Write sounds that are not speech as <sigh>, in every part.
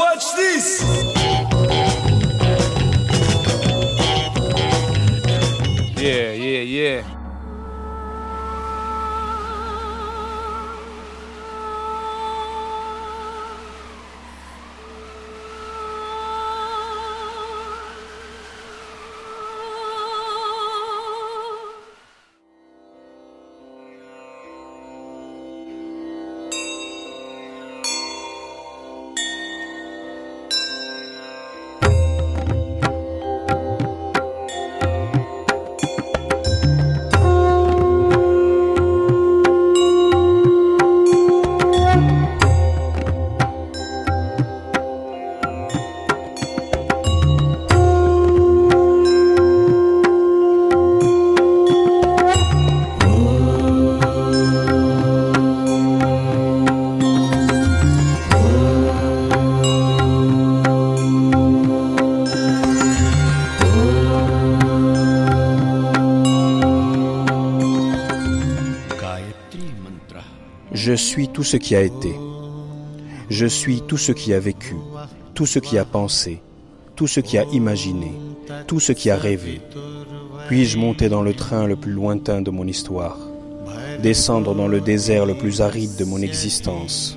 Watch this! Suis tout ce qui a été. Je suis tout ce qui a vécu, tout ce qui a pensé, tout ce qui a imaginé, tout ce qui a rêvé. Puis-je monter dans le train le plus lointain de mon histoire, descendre dans le désert le plus aride de mon existence,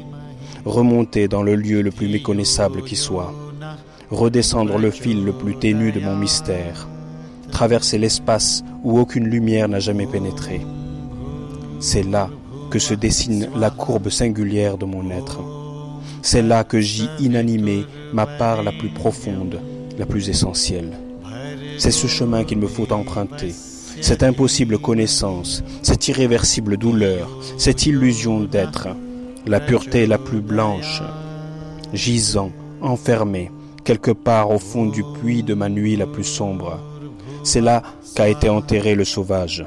remonter dans le lieu le plus méconnaissable qui soit, redescendre le fil le plus ténu de mon mystère, traverser l'espace où aucune lumière n'a jamais pénétré. C'est là que se dessine la courbe singulière de mon être. C'est là que j'y inanimé ma part la plus profonde, la plus essentielle. C'est ce chemin qu'il me faut emprunter, cette impossible connaissance, cette irréversible douleur, cette illusion d'être, la pureté la plus blanche, gisant, enfermé, quelque part au fond du puits de ma nuit la plus sombre. C'est là qu'a été enterré le sauvage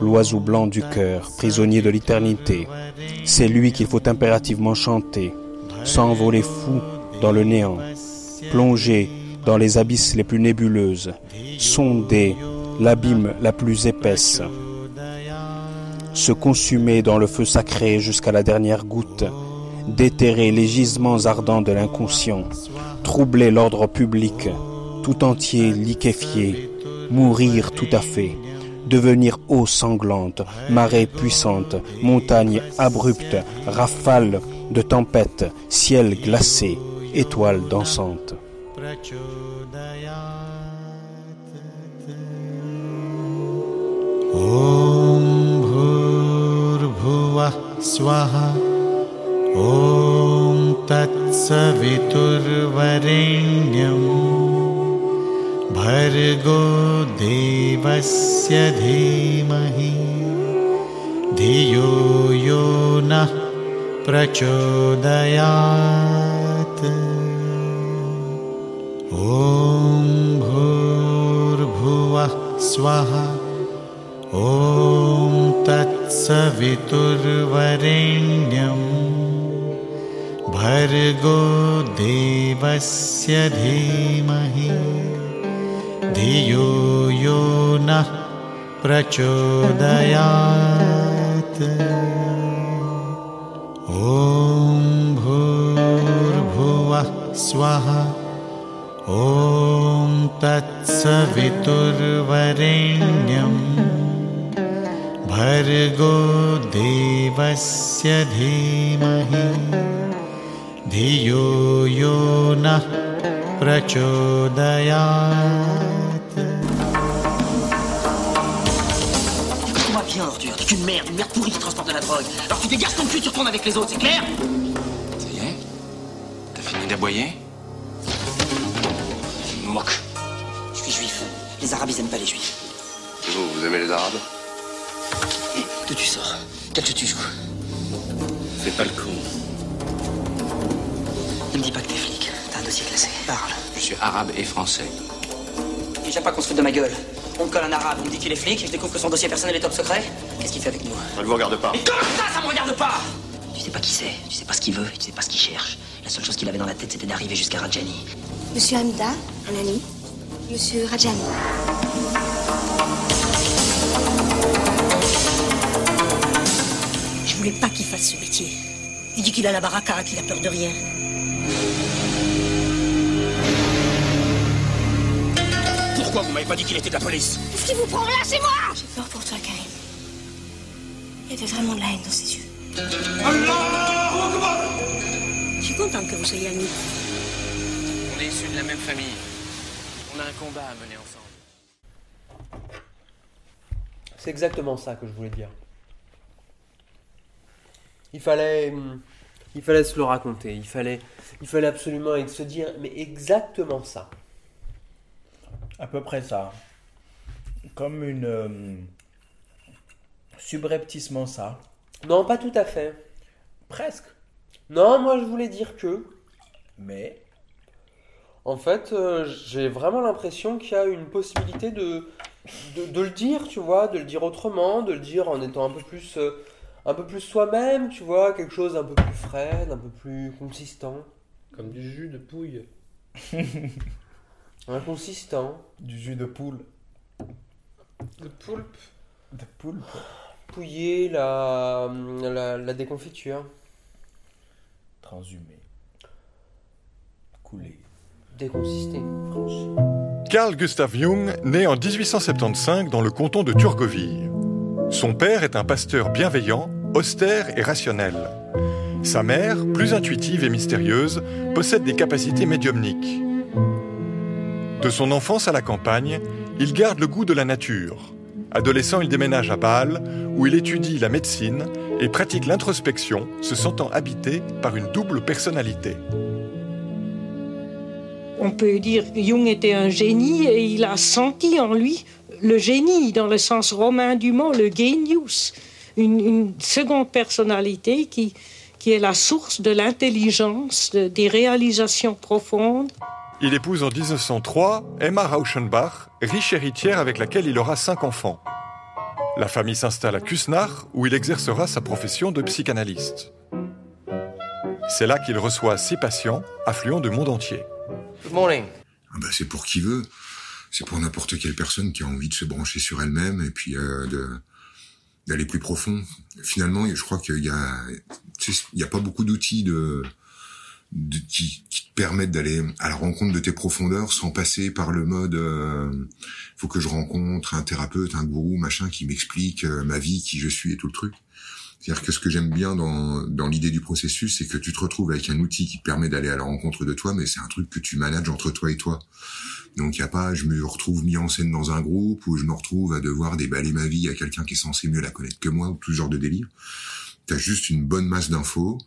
l'oiseau blanc du cœur, prisonnier de l'éternité. C'est lui qu'il faut impérativement chanter, s'envoler fou dans le néant, plonger dans les abysses les plus nébuleuses, sonder l'abîme la plus épaisse, se consumer dans le feu sacré jusqu'à la dernière goutte, déterrer les gisements ardents de l'inconscient, troubler l'ordre public, tout entier liquéfié, mourir tout à fait, devenir eau sanglante, marée puissante, montagne abrupte, rafale de tempête, ciel glacé, étoile dansante. भर्गो देवस्य धीमहि। धियो यो नः प्रचोदयात्। ॐ भूर्भुवः स्वः। ॐ तत्सवितुर्वरेण्यं भर्गो देवस्य धीमहि धियो यो नः प्रचोदयात्। ॐ भूर्भुवः स्वः ॐ तत्सवितुर्वरेण्यं भर्गो देवस्य धीमहि। धियो यो नः प्रचोदयात् Ordure. T'es qu'une merde, une merde pourrie qui transporte de la drogue. Alors tu dégages ton cul, tu retournes avec les autres, c'est clair Ça y est T'as fini d'aboyer Je me moque. Je suis juif. Les arabes, ils aiment pas les juifs. Vous, vous aimez les arabes D'où tu sors? Quel jeu tu joues C'est pas le coup. Ne me dis pas que t'es flic. T'as un dossier classé. Parle. Je suis arabe et français. Et J'aime pas qu'on se foute de ma gueule. On me colle un arabe, on me dit qu'il est flic, et je découvre que son dossier personnel est top secret. Qu'est-ce qu'il fait avec nous Ça ne vous regarde pas. Mais comment ça, ça me regarde pas Tu sais pas qui c'est, tu sais pas ce qu'il veut, tu sais pas ce qu'il cherche. La seule chose qu'il avait dans la tête, c'était d'arriver jusqu'à Rajani. Monsieur Hamida, un ami. Monsieur Rajani. Je Je voulais pas qu'il fasse ce métier. Il dit qu'il a la baraka, qu'il a peur de rien. M'avez pas dit qu'il était de la police Qu'est-ce qui vous prend là C'est moi? J'ai peur pour toi, Karim. Il y avait vraiment de la haine dans ses yeux. Je suis contente que vous soyez amis. On est issus de la même famille. On a un combat à mener ensemble. C'est exactement ça que je voulais dire. Il fallait, hum, il fallait se le raconter. Il fallait, il fallait absolument se dire, mais exactement ça. À peu près ça. Comme une. euh, subrepticement ça. Non, pas tout à fait. Presque. Non, moi je voulais dire que, Mais? en fait, euh, j'ai vraiment l'impression qu'il y a une possibilité de, de, de le dire, tu vois, de le dire autrement, de le dire en étant un peu plus, euh, un peu plus soi-même, tu vois, quelque chose un peu plus frais, un peu plus consistant. Comme du jus de pouille. <laughs> Inconsistant. Du jus de poule. De poulpe. De poule. Pouiller la, la, la déconfiture. Transhumé. Coulé. Déconsister. Carl Gustav Jung naît en 1875 dans le canton de Turgovie. Son père est un pasteur bienveillant, austère et rationnel. Sa mère, plus intuitive et mystérieuse, possède des capacités médiumniques. De son enfance à la campagne, il garde le goût de la nature. Adolescent, il déménage à Bâle, où il étudie la médecine et pratique l'introspection, se sentant habité par une double personnalité. On peut dire que Jung était un génie et il a senti en lui le génie dans le sens romain du mot, le genius, une, seconde personnalité qui, qui est la source de l'intelligence, de- des réalisations profondes. Il épouse en 1903 Emma Rauschenbach, riche héritière avec laquelle il aura cinq enfants. La famille s'installe à Kusnach, où il exercera sa profession de psychanalyste. C'est là qu'il reçoit six patients, affluents du monde entier. Good morning. Ah bah, c'est pour qui veut. C'est pour n'importe quelle personne qui a envie de se brancher sur elle-même et puis euh, d'aller plus profond. Finalement, je crois qu'il y a, tu sais, il y a pas beaucoup d'outils de, de- qui, permettent d'aller à la rencontre de tes profondeurs sans passer par le mode euh, faut que je rencontre un thérapeute, un gourou, machin qui m'explique euh, ma vie, qui je suis et tout le truc. C'est-à-dire que ce que j'aime bien dans, dans l'idée du processus, c'est que tu te retrouves avec un outil qui te permet d'aller à la rencontre de toi, mais c'est un truc que tu manages entre toi et toi. Donc il y a pas, je me retrouve mis en scène dans un groupe ou je me retrouve à devoir déballer ma vie à quelqu'un qui est censé mieux la connaître que moi ou tout genre de délire. T'as juste une bonne masse d'infos,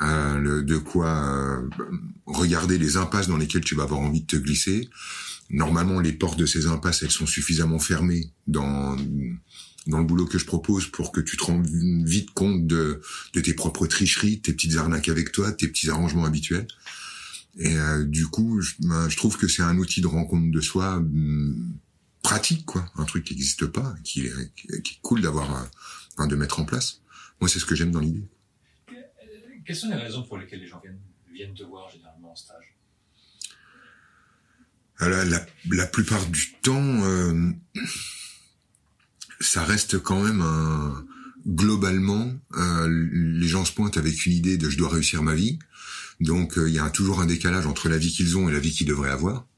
euh, de quoi euh, regarder les impasses dans lesquelles tu vas avoir envie de te glisser. Normalement, les portes de ces impasses, elles sont suffisamment fermées dans dans le boulot que je propose pour que tu te rendes vite compte de, de tes propres tricheries, tes petites arnaques avec toi, tes petits arrangements habituels. Et euh, du coup, je, ben, je trouve que c'est un outil de rencontre de soi hum, pratique, quoi, un truc qui n'existe pas, qui, est- qui est cool d'avoir, euh, enfin, de mettre en place. Moi, c'est ce que j'aime dans l'idée. Quelles sont les raisons pour lesquelles les gens viennent, viennent te voir généralement en stage? La, la, la plupart du temps, euh, ça reste quand même un, globalement, euh, les gens se pointent avec une idée de je dois réussir ma vie. Donc euh, il y a toujours un décalage entre la vie qu'ils ont et la vie qu'ils devraient avoir.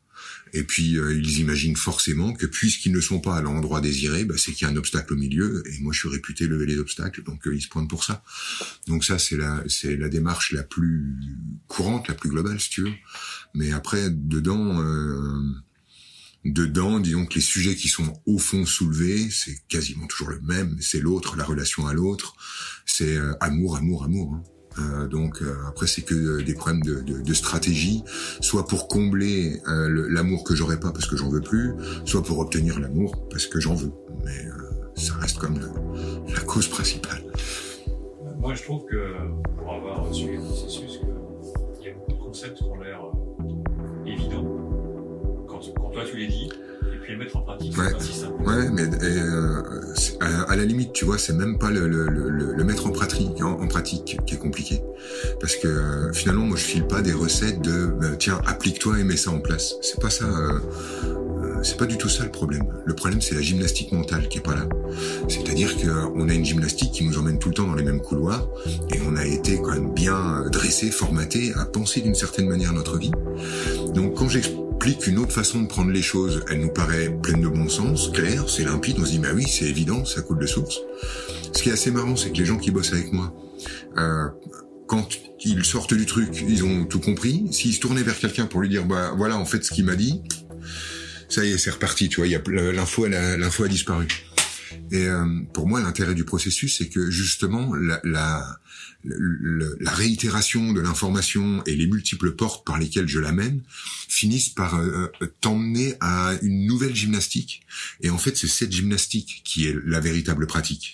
Et puis euh, ils imaginent forcément que puisqu'ils ne sont pas à l'endroit désiré, bah, c'est qu'il y a un obstacle au milieu. Et moi je suis réputé lever les obstacles, donc euh, ils se pointent pour ça. Donc ça c'est la c'est la démarche la plus courante, la plus globale si tu veux. Mais après dedans euh, dedans, disons que les sujets qui sont au fond soulevés, c'est quasiment toujours le même. C'est l'autre, la relation à l'autre, c'est euh, amour, amour, amour. hein. Euh, donc euh, après c'est que euh, des problèmes de, de, de stratégie, soit pour combler euh, l'amour que j'aurais pas parce que j'en veux plus, soit pour obtenir l'amour parce que j'en veux. Mais euh, ça reste comme la, la cause principale. Moi, je trouve que pour avoir suivi le processus, il y a beaucoup de concepts qui ont l'air évidents quand, quand toi tu les dis, puis les mettre en pratique, Ouais, ouais, mais euh, à, à la limite, tu vois, c'est même pas le, le, le, le mettre en pratique, en, en pratique qui est compliqué, parce que euh, finalement, moi, je file pas des recettes de euh, tiens, applique-toi et mets ça en place. C'est pas ça. euh, euh, c'est pas du tout ça le problème. Le problème, c'est la gymnastique mentale qui est pas là. C'est-à-dire qu'on a une gymnastique qui nous emmène tout le temps dans les mêmes couloirs, et on a été quand même bien dressé, formaté à penser d'une certaine manière notre vie. Donc, quand j'explique implique une autre façon de prendre les choses. Elle nous paraît pleine de bon sens, claire, c'est limpide. On se dit, bah oui, c'est évident, ça coule de source. Ce qui est assez marrant, c'est que les gens qui bossent avec moi, euh, quand ils sortent du truc, ils ont tout compris. S'ils se tournaient vers quelqu'un pour lui dire, bah voilà, en fait, ce qu'il m'a dit, ça y est, c'est reparti. Tu vois, l'info, a- l'info a disparu. Et euh, pour moi, l'intérêt du processus, c'est que justement la, réitération de l'information et les multiples portes par lesquelles je l'amène finissent par euh, euh, t'emmener à une nouvelle gymnastique. Et en fait, c'est cette gymnastique qui est la véritable pratique.